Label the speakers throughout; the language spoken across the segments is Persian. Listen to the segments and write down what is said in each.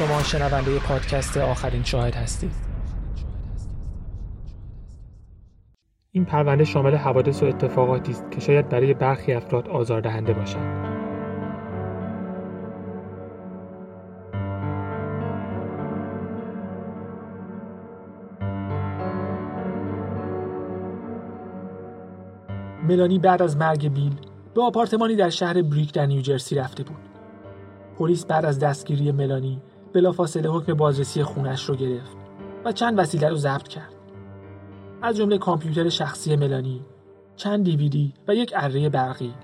Speaker 1: شما شنونده پادکست آخرین شاهد هستید این پرونده شامل حوادث و اتفاقاتی است که شاید برای برخی افراد آزاردهنده باشند ملانی بعد از مرگ بیل به آپارتمانی در شهر بریک در نیوجرسی رفته بود. پلیس بعد از دستگیری ملانی بلافاصله حکم بازرسی خونش رو گرفت و چند وسیله رو ضبط کرد. از جمله کامپیوتر شخصی ملانی، چند دیویدی و یک اره برقی.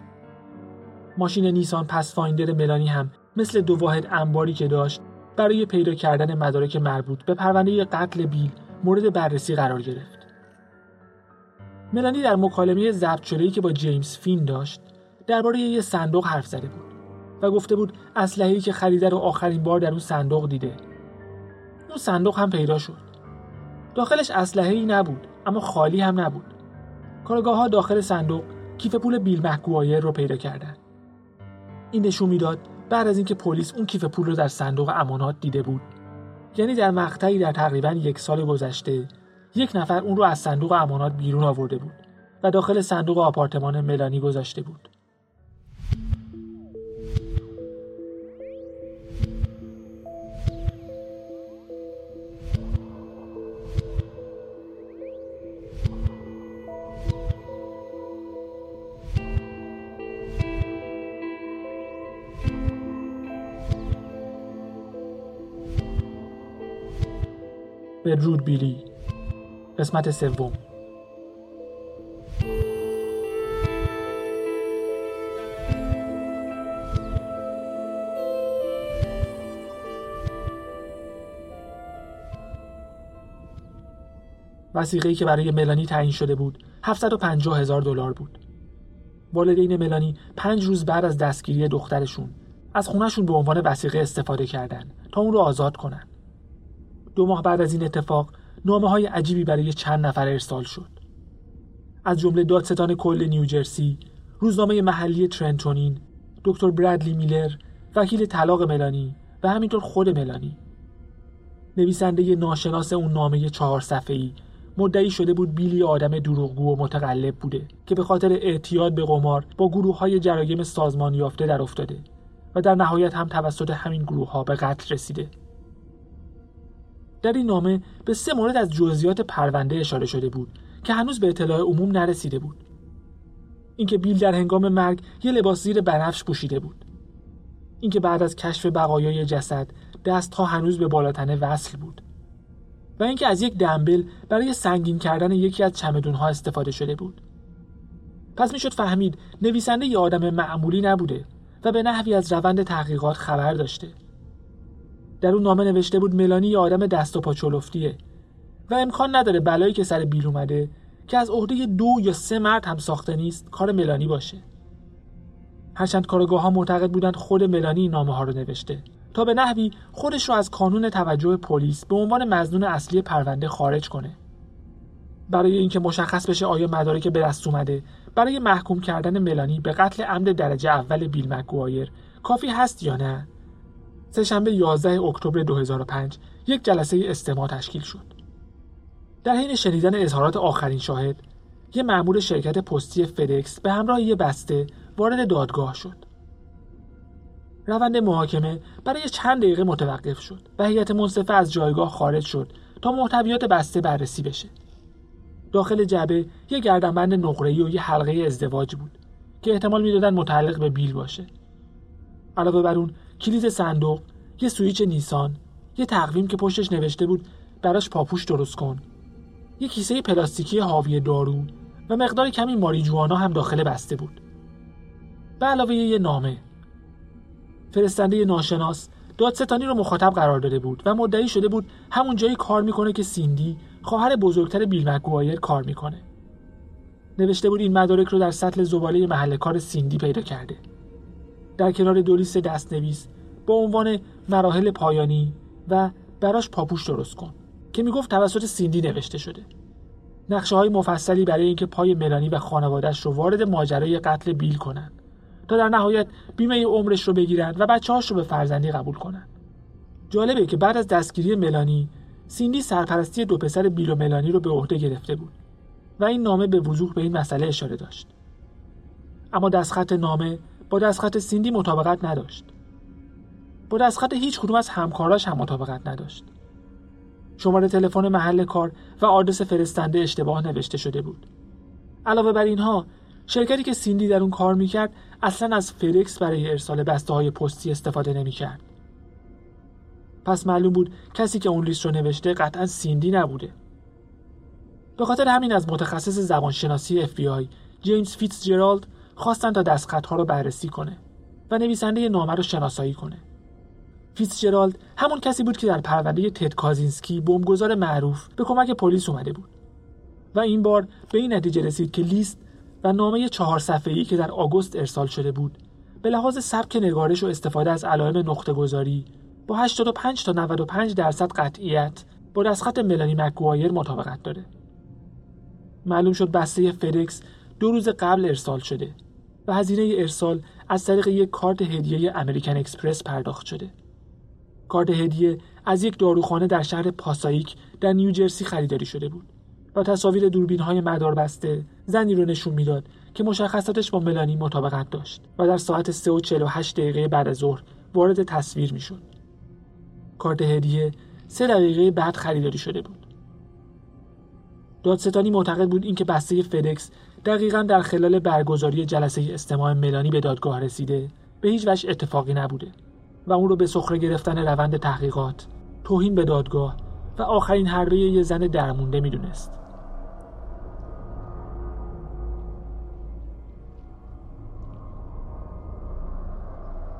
Speaker 1: ماشین نیسان پس فایندر ملانی هم مثل دو واحد انباری که داشت برای پیدا کردن مدارک مربوط به پرونده قتل بیل مورد بررسی قرار گرفت. ملانی در مکالمه ضبط شده‌ای که با جیمز فین داشت درباره یه صندوق حرف زده بود و گفته بود اسلحه‌ای که خریده رو آخرین بار در اون صندوق دیده. اون صندوق هم پیدا شد. داخلش اسلحه‌ای نبود اما خالی هم نبود. کارگاه ها داخل صندوق کیف پول بیل مکگوایر رو پیدا کردن. این نشون می‌داد بعد از اینکه پلیس اون کیف پول رو در صندوق امانات دیده بود یعنی در مقطعی در تقریبا یک سال گذشته یک نفر اون رو از صندوق امانات بیرون آورده بود و داخل صندوق آپارتمان ملانی گذاشته بود. بدرود بیلی قسمت سوم وسیقه‌ای که برای ملانی تعیین شده بود 750 هزار دلار بود. والدین ملانی پنج روز بعد از دستگیری دخترشون از خونهشون به عنوان وسیقه استفاده کردند تا اون رو آزاد کنن. دو ماه بعد از این اتفاق نامه های عجیبی برای چند نفر ارسال شد. از جمله دادستان کل نیوجرسی، روزنامه محلی ترنتونین، دکتر برادلی میلر، وکیل طلاق ملانی و همینطور خود ملانی. نویسنده ناشناس اون نامه چهار صفحه‌ای مدعی شده بود بیلی آدم دروغگو و متقلب بوده که به خاطر اعتیاد به قمار با گروه های جرایم سازمان یافته در افتاده و در نهایت هم توسط همین گروه ها به قتل رسیده. در این نامه به سه مورد از جزئیات پرونده اشاره شده بود که هنوز به اطلاع عموم نرسیده بود. اینکه بیل در هنگام مرگ یه لباس زیر بنفش پوشیده بود. اینکه بعد از کشف بقایای جسد دست ها هنوز به بالاتنه وصل بود. و اینکه از یک دنبل برای سنگین کردن یکی از چمدون ها استفاده شده بود. پس می‌شد فهمید نویسنده یه آدم معمولی نبوده و به نحوی از روند تحقیقات خبر داشته. در اون نامه نوشته بود ملانی یه آدم دست و پا چلفتیه و امکان نداره بلایی که سر بیل اومده که از عهده دو یا سه مرد هم ساخته نیست کار ملانی باشه. هرچند کارگاه ها معتقد بودند خود ملانی این نامه ها رو نوشته. تا به نحوی خودش رو از قانون توجه پلیس به عنوان مزنون اصلی پرونده خارج کنه. برای اینکه مشخص بشه آیا مدارک به دست اومده برای محکوم کردن ملانی به قتل عمد درجه اول بیل مکگوایر کافی هست یا نه سهشنبه 11 اکتبر 2005 یک جلسه استماع تشکیل شد. در حین شنیدن اظهارات آخرین شاهد، یک مأمور شرکت پستی فدکس به همراه یک بسته وارد دادگاه شد. روند محاکمه برای چند دقیقه متوقف شد و هیئت منصفه از جایگاه خارج شد تا محتویات بسته بررسی بشه. داخل جعبه یک گردنبند نقره‌ای و یک حلقه ازدواج بود که احتمال می‌دادن متعلق به بیل باشه. علاوه بر اون کلید صندوق یه سویچ نیسان یه تقویم که پشتش نوشته بود براش پاپوش درست کن. یه کیسه پلاستیکی حاوی دارو و مقدار کمی ماریجوانا هم داخل بسته بود. به علاوه یه نامه. فرستنده ناشناس دادستانی رو مخاطب قرار داده بود و مدعی شده بود همون جایی کار می‌کنه که سیندی خواهر بزرگتر بیل مکگوایر کار می‌کنه. نوشته بود این مدارک رو در سطل زباله محل کار سیندی پیدا کرده. در کنار دو لیست دستنویس با عنوان مراحل پایانی و براش پاپوش درست کن که می‌گفت توسط سیندی نوشته شده. نقشه های مفصلی برای اینکه پای ملانی و خانوادهش رو وارد ماجرای قتل بیل کنند تا در نهایت بیمه عمرش رو بگیرند و بچه هاش رو به فرزندی قبول کنند جالبه که بعد از دستگیری ملانی سیندی سرپرستی دو پسر بیل و ملانی رو به عهده گرفته بود و این نامه به وضوح به این مسئله اشاره داشت. اما دستخط نامه با دستخط سیندی مطابقت نداشت. با دستخط هیچ کدوم از همکاراش هم مطابقت نداشت. شماره تلفن محل کار و آدرس فرستنده اشتباه نوشته شده بود. علاوه بر اینها شرکتی که سیندی در اون کار می‌کرد اصلا از فدکس برای ارسال بسته های پستی استفاده نمی‌کرد. پس معلوم بود کسی که اون لیست رو نوشته قطعا سیندی نبوده. به خاطر همین از متخصص زبانشناسی FBI جیمز فیتز جرالد خواستن تا دستخطها رو بررسی کنه و نویسنده نامه رو شناسایی کنه جرالد همون کسی بود که در پرونده تد کازینسکی بمبگذار معروف به کمک پلیس اومده بود و این بار به این نتیجه رسید که لیست و نامه چهار صفحه‌ای که در آگوست ارسال شده بود به لحاظ سبک نگارش و استفاده از علائم نقطه گذاری با 85 تا 95 درصد قطعیت با دستخط ملانی مکگوایر مطابقت داره. معلوم شد بسته فدکس دو روز قبل ارسال شده و هزینه ارسال از طریق یک کارت هدیه امریکن اکسپرس پرداخت شده. کارت هدیه از یک داروخانه در شهر پاسایک در نیوجرسی خریداری شده بود و تصاویر دوربین های مدار بسته زنی رو نشون می‌داد که مشخصاتش با ملانی مطابقت داشت و در ساعت 3 و 48 دقیقه بعد از ظهر وارد تصویر می‌شد. کارت هدیه سه دقیقه بعد خریداری شده بود. دادستانی معتقد بود اینکه بسته فدکس دقیقا در خلال برگزاری جلسه استماع ملانی به دادگاه رسیده به هیچ وجه اتفاقی نبوده و اون رو به سخره گرفتن روند تحقیقات، توهین به دادگاه و آخرین حربه یه زن درمونده می‌دونست.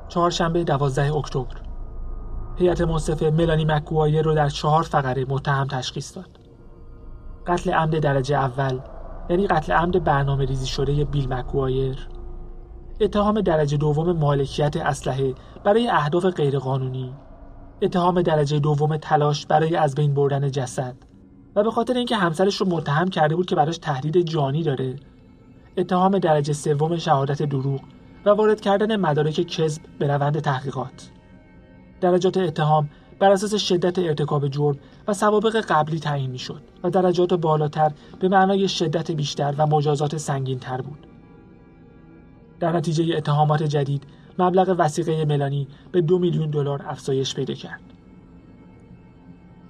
Speaker 1: چهارشنبه دوازده اکتبر هیئت منصفه ملانی مکوایر رو در چهار فقره متهم تشخیص داد. قتل عمد درجه اول یعنی قتل عمد برنامه ریزی شده بیل مکوایر. اتهام درجه دوم مالکیت اسلحه برای اهداف غیرقانونی. اتهام درجه دوم تلاش برای از بین بردن جسد. و به خاطر اینکه همسرش رو متهم کرده بود که براش تهدید جانی داره اتهام درجه سوم شهادت دروغ و وارد کردن مدارک کذب به روند تحقیقات. درجات اتهام بر اساس شدت ارتکاب جرم و سوابق قبلی تعیین می‌شد و درجات بالاتر به معنای شدت بیشتر و مجازات سنگین تر بود. در نتیجه اتهامات جدید مبلغ وثیقه ملانی به دو میلیون دلار افزایش پیدا کرد.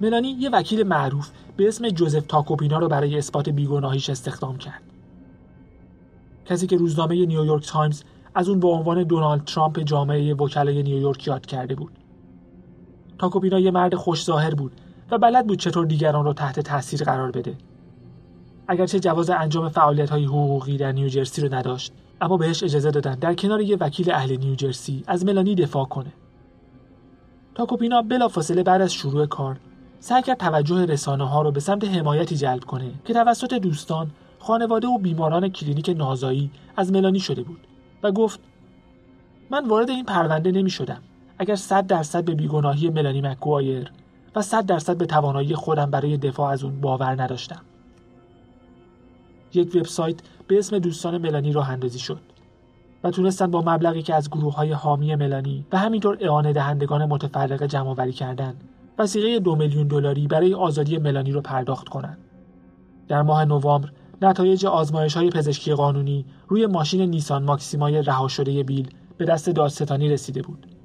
Speaker 1: ملانی یه وکیل معروف به اسم جوزف تاکوپینا رو برای اثبات بیگناهیش استخدام کرد. کسی که روزنامه نیویورک تایمز از اون به عنوان دونالد ترامپ جامعه وکلای نیویورک یاد کرده بود. تاکوپینا یه مرد خوش ظاهر بود و بلد بود چطور دیگران را تحت تاثیر قرار بده. اگرچه جواز انجام فعالیت های حقوقی در نیوجرسی رو نداشت اما بهش اجازه دادن در کنار یه وکیل اهل نیوجرسی از ملانی دفاع کنه. تاکوپینا بلافاصله بعد از شروع کار سعی کرد توجه رسانه ها رو به سمت حمایتی جلب کنه که توسط دوستان، خانواده و بیماران کلینیک نازایی از ملانی شده بود و گفت من وارد این پرونده نمی شدم اگر 100 درصد به بیگناهی ملانی مکگوایر و 100 درصد به توانایی خودم برای دفاع از اون باور نداشتم. یک وبسایت به اسم دوستان ملانی راه اندازی شد و تونستن با مبلغی که از گروه های حامی ملانی و همینطور اعانه دهندگان متفرقه جمع آوری کردند وسیقه دو میلیون دلاری برای آزادی ملانی رو پرداخت کنند. در ماه نوامبر نتایج آزمایش های پزشکی قانونی روی ماشین نیسان ماکسیمای رها شده بیل به دست دادستانی رسیده بود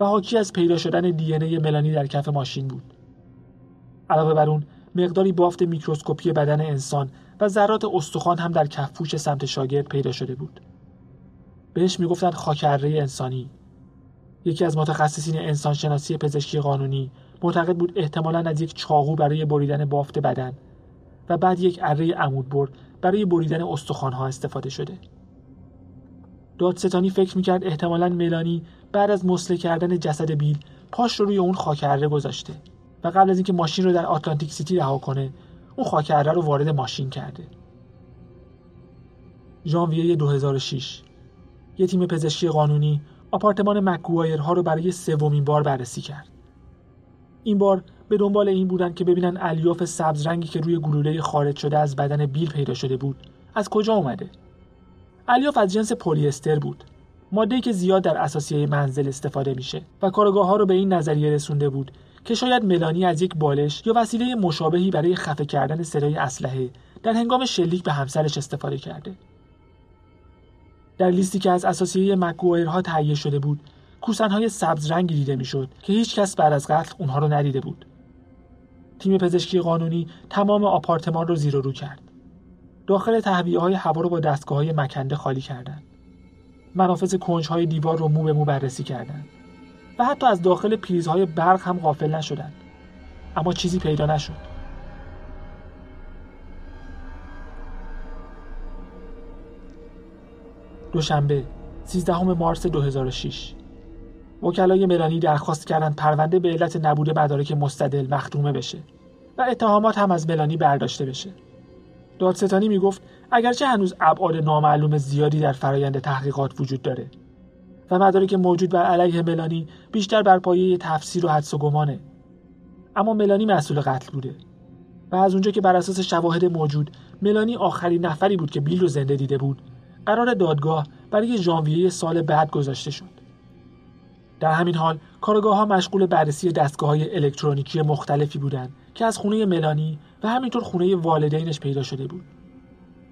Speaker 1: و حاکی از پیدا شدن دی ملانی در کف ماشین بود. علاوه بر اون مقداری بافت میکروسکوپی بدن انسان و ذرات استخوان هم در کفپوش سمت شاگرد پیدا شده بود. بهش می‌گفتند خاکره انسانی. یکی از متخصصین انسانشناسی پزشکی قانونی معتقد بود احتمالا از یک چاقو برای بریدن بافت بدن و بعد یک اره عمود برای بریدن استخوانها استفاده شده. دادستانی فکر می‌کرد احتمالا ملانی بعد از مسله کردن جسد بیل پاش رو روی اون خاکره گذاشته و قبل از اینکه ماشین رو در آتلانتیک سیتی رها کنه اون خاکره رو وارد ماشین کرده. ژانویه 2006 یه تیم پزشکی قانونی آپارتمان مکگوایرها رو برای سومین بار بررسی کرد. این بار به دنبال این بودن که ببینن الیاف سبز رنگی که روی گلوله خارج شده از بدن بیل پیدا شده بود از کجا اومده؟ الیاف از جنس پلی استر بود ماده که زیاد در اساسیه منزل استفاده میشه و کارگاه ها رو به این نظریه رسونده بود که شاید ملانی از یک بالش یا وسیله مشابهی برای خفه کردن صدای اسلحه در هنگام شلیک به همسرش استفاده کرده. در لیستی که از اساسیه مکگوئرها تهیه شده بود، کوسنهای سبز رنگی دیده می‌شد که هیچ کس بعد از قتل اونها رو ندیده بود. تیم پزشکی قانونی تمام آپارتمان رو زیر و رو کرد. داخل تهویه های هوا رو با دستگاه های مکنده خالی کردند. منافذ کنج های دیوار رو مو به مو بررسی کردند. و حتی از داخل پریزهای برق هم غافل نشدند. اما چیزی پیدا نشد. دوشنبه 13 مارس 2006 وکلای ملانی درخواست کردند پرونده به علت نبود مدارک مستدل مختومه بشه و اتهامات هم از ملانی برداشته بشه. دادستانی می‌گفت اگرچه هنوز ابعاد نامعلوم زیادی در فرایند تحقیقات وجود داره و مدارک موجود بر علیه ملانی بیشتر بر پایه تفسیر و حدس و گمانه. اما ملانی مسئول قتل بوده و از اونجا که بر اساس شواهد موجود ملانی آخرین نفری بود که بیل رو زنده دیده بود قرار دادگاه برای ژانویه سال بعد گذاشته شد. در همین حال کارگاه ها مشغول بررسی دستگاه های الکترونیکی مختلفی بودند که از خونه ملانی و همینطور خونه والدینش پیدا شده بود.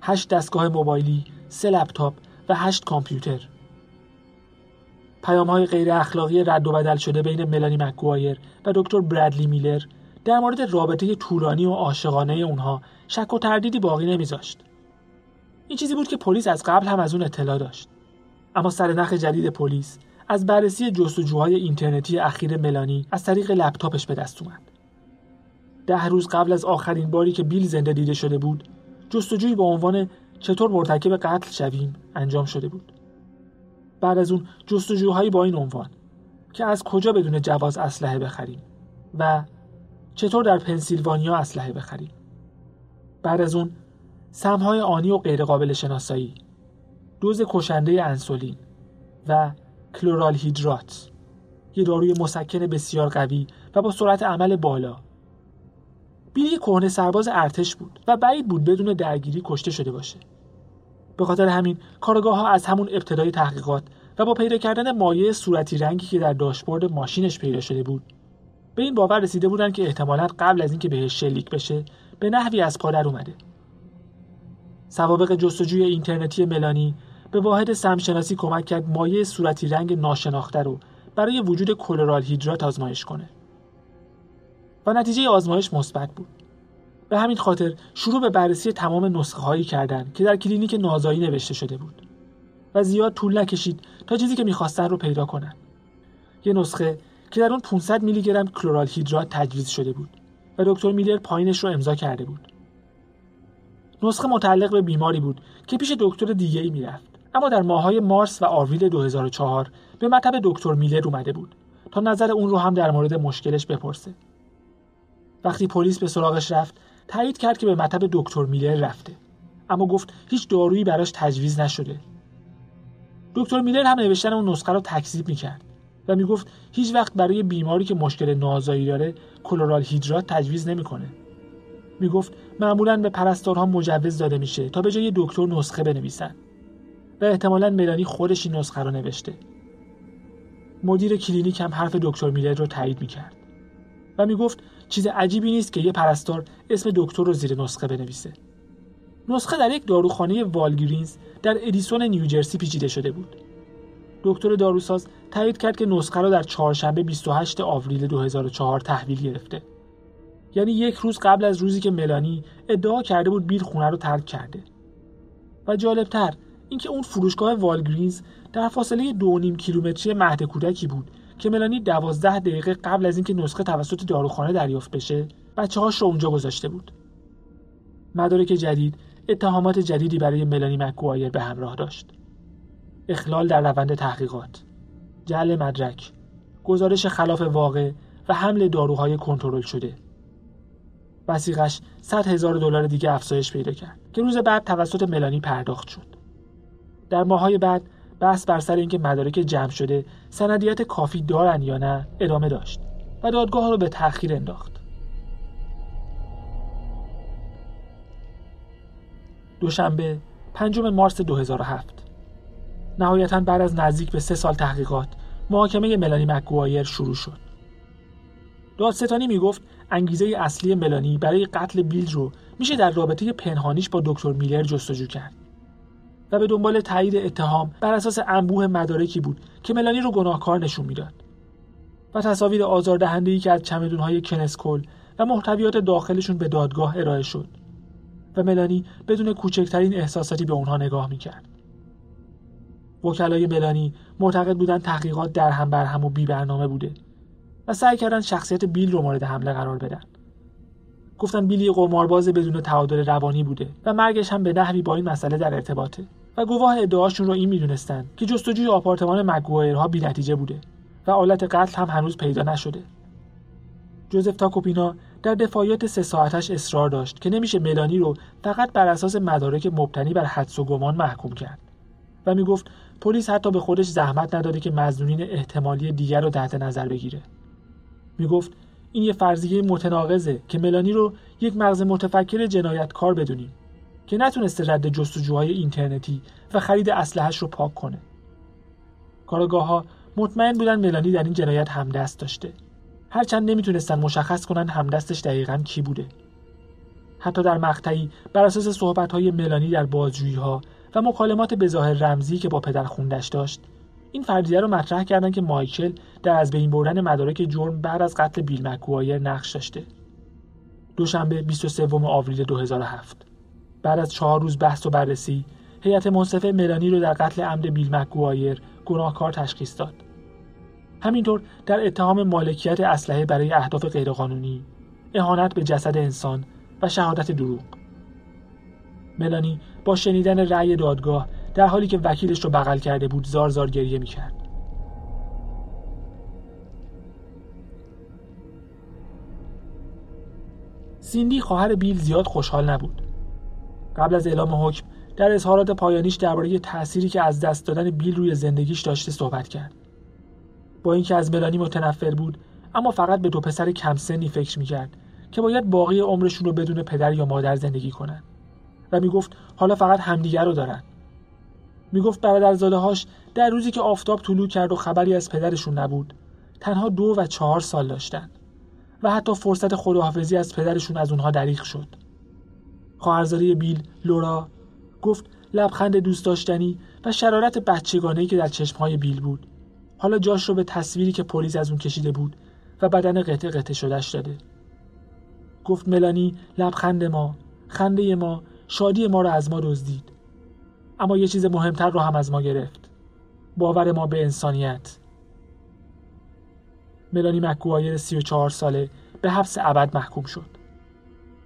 Speaker 1: هشت دستگاه موبایلی، سه لپتاپ و هشت کامپیوتر. پیام های غیر اخلاقی رد و بدل شده بین ملانی مکگوایر و دکتر برادلی میلر در مورد رابطه طولانی و عاشقانه اونها شک و تردیدی باقی نمیذاشت. این چیزی بود که پلیس از قبل هم از اون اطلاع داشت. اما سرنخ جدید پلیس از بررسی جستجوهای اینترنتی اخیر ملانی از طریق لپتاپش به دست اومد. ده روز قبل از آخرین باری که بیل زنده دیده شده بود، جستجویی با عنوان چطور مرتکب قتل شویم انجام شده بود. بعد از اون جستجوهایی با این عنوان که از کجا بدون جواز اسلحه بخریم و چطور در پنسیلوانیا اسلحه بخریم. بعد از اون سمهای آنی و غیرقابل شناسایی، دوز کشنده انسولین و کلورال هیدرات یه داروی مسکن بسیار قوی و با سرعت عمل بالا بیلی کهنه سرباز ارتش بود و بعید بود بدون درگیری کشته شده باشه. به خاطر همین کارگاه ها از همون ابتدای تحقیقات و با پیدا کردن مایع صورتی رنگی که در داشبورد ماشینش پیدا شده بود به این باور رسیده بودند که احتمالا قبل از اینکه بهش شلیک بشه به نحوی از پادر اومده. سوابق جستجوی اینترنتی ملانی به واحد سمشناسی کمک کرد مایع صورتی رنگ ناشناخته رو برای وجود کلرال هیدرات آزمایش کنه. و نتیجه آزمایش مثبت بود. به همین خاطر شروع به بررسی تمام نسخه هایی کردند که در کلینیک نازایی نوشته شده بود و زیاد طول نکشید تا چیزی که می‌خواستن رو پیدا کنند یه نسخه که در اون 500 میلی گرم کلورال هیدرات تجویز شده بود و دکتر میلر پایینش رو امضا کرده بود. نسخه متعلق به بیماری بود که پیش دکتر دیگه ای می‌رفت اما در ماهای مارس و آوریل 2004 به مطب دکتر میلر اومده بود تا نظر اون رو هم در مورد مشکلش بپرسه. وقتی پلیس به سراغش رفت تایید کرد که به مطب دکتر میلر رفته. اما گفت هیچ دارویی براش تجویز نشده. دکتر میلر هم نوشتن اون نسخه رو تکذیب می‌کرد و می‌گفت هیچ وقت برای بیماری که مشکل نازایی داره کلورال هیدرات تجویز نمی‌کنه. می‌گفت معمولا به پرستارها مجوز داده میشه تا به جای دکتر نسخه بنویسن. و احتمالا ملانی خودش این نسخه رو نوشته. مدیر کلینیک هم حرف دکتر میلر رو تایید می‌کرد. و می‌گفت چیز عجیبی نیست که یه پرستار اسم دکتر رو زیر نسخه بنویسه. نسخه در یک داروخانه والگرینز در ادیسون نیوجرسی پیچیده شده بود. دکتر داروساز تایید کرد که نسخه را در چهارشنبه 28 آوریل 2004 تحویل گرفته. یعنی یک روز قبل از روزی که ملانی ادعا کرده بود بیل خونه رو ترک کرده. و جالبتر اینکه اون فروشگاه والگرینز در فاصله دو نیم کیلومتری مهد کودکی بود که ملانی دوازده دقیقه قبل از اینکه نسخه توسط داروخانه دریافت بشه بچه هاش رو اونجا گذاشته بود. مدارک جدید اتهامات جدیدی برای ملانی مکگوایر به همراه داشت. اخلال در روند تحقیقات جعل مدرک گزارش خلاف واقع و حمل داروهای کنترل شده. وسیقش 100 هزار دلار دیگه افزایش پیدا کرد که روز بعد توسط ملانی پرداخت شد. در ماهای بعد بحث بر سر اینکه مدارک جمع شده سندیت کافی دارن یا نه ادامه داشت و دادگاه رو به تأخیر انداخت. دوشنبه پنجم مارس 2007 نهایتا بعد از نزدیک به سه سال تحقیقات محاکمه ملانی مکگوایر شروع شد. دادستانی می‌گفت انگیزه اصلی ملانی برای قتل بیل رو میشه در رابطه پنهانیش با دکتر میلر جستجو کرد. و به دنبال تایید اتهام بر اساس انبوه مدارکی بود که ملانی رو گناهکار نشون می‌داد. و تصاویر آزاردهنده‌ای که از چمدونهای کنسکل و محتویات داخلشون به دادگاه ارائه شد و ملانی بدون کوچکترین احساساتی به اونها نگاه می‌کرد. وکلای ملانی معتقد بودن تحقیقات در هم بر هم و بی برنامه بوده و سعی کردن شخصیت بیل رو مورد حمله قرار بدن. گفتن بیلی قمارباز بدون تعادل روانی بوده و مرگش هم به نحوی با این مسئله در ارتباطه. و گواه ادعاشون رو این می‌دونستن که جستجوی آپارتمان مگوایرها نتیجه بوده و آلت قتل هم هنوز پیدا نشده. جوزف تاکوپینا در دفاعیات سه ساعتش اصرار داشت که نمیشه ملانی رو فقط بر اساس مدارک مبتنی بر حدس و گمان محکوم کرد و می‌گفت پلیس حتی به خودش زحمت نداده که مزنونین احتمالی دیگر رو تحت نظر بگیره. می‌گفت این یه فرضیه متناقضه که ملانی رو یک مغز متفکر جنایتکار بدونیم. که نتونسته رد جستجوهای اینترنتی و خرید اسلحهش رو پاک کنه. کارگاه ها مطمئن بودن ملانی در این جنایت همدست داشته. هرچند نمی‌تونستن مشخص کنن همدستش دقیقا کی بوده. حتی در مقطعی بر اساس صحبت‌های ملانی در بازجویی ها و مکالمات به ظاهر رمزی که با پدر خوندش داشت این فرضیه رو مطرح کردن که مایکل در از بین بردن مدارک جرم بعد از قتل بیل مکوایر نقش داشته. دوشنبه 23 آوریل 2007 بعد از چهار روز بحث و بررسی هیئت منصفه ملانی رو در قتل عمد بیل مکگوایر گناهکار تشخیص داد. همینطور در اتهام مالکیت اسلحه برای اهداف غیرقانونی اهانت به جسد انسان و شهادت دروغ. ملانی با شنیدن رأی دادگاه در حالی که وکیلش رو بغل کرده بود زار زار گریه می‌کرد. سیندی خواهر بیل زیاد خوشحال نبود. قبل از اعلام حکم در اظهارات پایانیش درباره تأثیری که از دست دادن بیل روی زندگیش داشته صحبت کرد. با اینکه از ملانی متنفر بود اما فقط به دو پسر کم سنی فکر می‌کرد که باید باقی عمرشون رو بدون پدر یا مادر زندگی کنن. و می‌گفت حالا فقط همدیگر رو دارن. می‌گفت برادرزاده هاش در روزی که آفتاب طلوع کرد و خبری از پدرشون نبود تنها دو و چهار سال داشتن. و حتی فرصت خداحافظی از پدرشون از اونها دریغ شد. خواهرزاده بیل لورا گفت لبخند دوست داشتنی و شرارت بچگانه‌ای که در چشمهای بیل بود. حالا جاش رو به تصویری که پلیس از اون کشیده بود و بدن قطع قطع شدهش داده. گفت ملانی لبخند ما خنده ما شادی ما رو از ما دزدید. اما یه چیز مهمتر رو هم از ما گرفت. باور ما به انسانیت. ملانی مکگوایر 34 ساله به حبس ابد محکوم شد.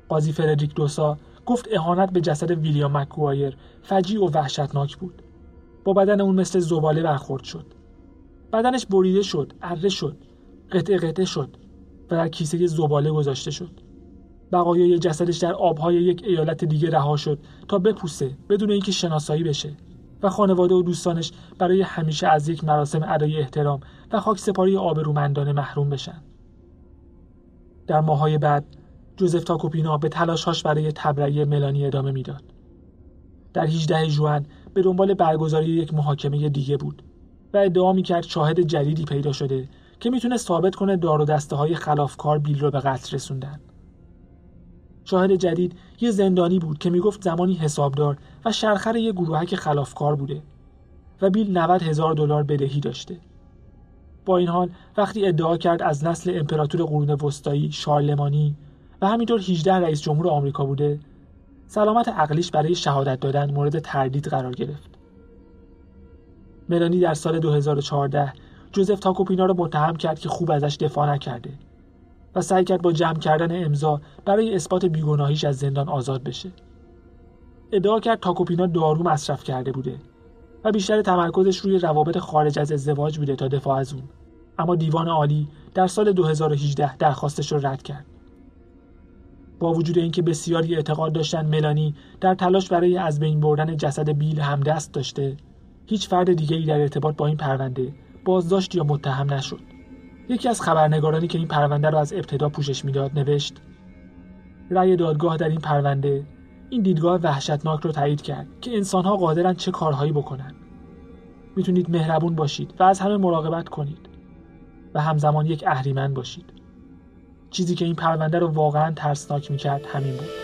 Speaker 1: قاضی فردریک دوسا گفت اهانت به جسد ویلیام مکگوایر فجیع و وحشتناک بود. با بدن اون مثل زباله برخورد شد. بدنش بریده شد اره شد قطعه قطعه شد و در کیسه زباله گذاشته شد. بقایای جسدش در آبهای یک ایالت دیگه رها شد تا بپوسه بدون اینکه شناسایی بشه و خانواده و دوستانش برای همیشه از یک مراسم ادای احترام و خاک سپاری آبرومندانه محروم بشن. در ماهای بعد جوزف تاکوپینا به تلاشهاش برای تبرئه ملانی ادامه می‌داد. در 18 ژوئن به دنبال برگزاری یک محاکمه دیگه بود و ادعا می‌کرد شاهد جدیدی پیدا شده که می‌تونه ثابت کنه دار و دسته های خلافکار بیل رو به قتل رسوندن. شاهد جدید یه زندانی بود که می‌گفت زمانی حسابدار و شرخر یه گروهک خلافکار بوده و بیل 90 هزار دلار بدهی داشته. با این حال وقتی ادعا کرد از نسل امپراتور قرون وسطایی شارلمانی و همینطور 18 رئیس جمهور آمریکا بوده سلامت عقلیش برای شهادت دادن مورد تردید قرار گرفت ملانی در سال 2014 جوزف تاکوپینا را متهم کرد که خوب ازش دفاع نکرده و سعی کرد با جمع کردن امضا برای اثبات بیگناهیش از زندان آزاد بشه. ادعا کرد تاکوپینا دارو مصرف کرده بوده و بیشتر تمرکزش روی روابط خارج از ازدواج بوده تا دفاع از اون. اما دیوان عالی در سال 2018 درخواستش رو رد کرد. با وجود اینکه بسیاری اعتقاد داشتن ملانی در تلاش برای از بین بردن جسد بیل همدست داشته، هیچ فرد دیگری در ارتباط با این پرونده بازداشت یا متهم نشد. یکی از خبرنگارانی که این پرونده را از ابتدا پوشش می‌داد نوشت رأی دادگاه در این پرونده این دیدگاه وحشتناک را تایید کرد که انسانها قادرند چه کارهایی بکنند می‌تونید مهربون باشید و از همه مراقبت کنید و همزمان یک اهریمن باشید چیزی که این پرونده رو واقعا ترسناک می‌کرد همین بود.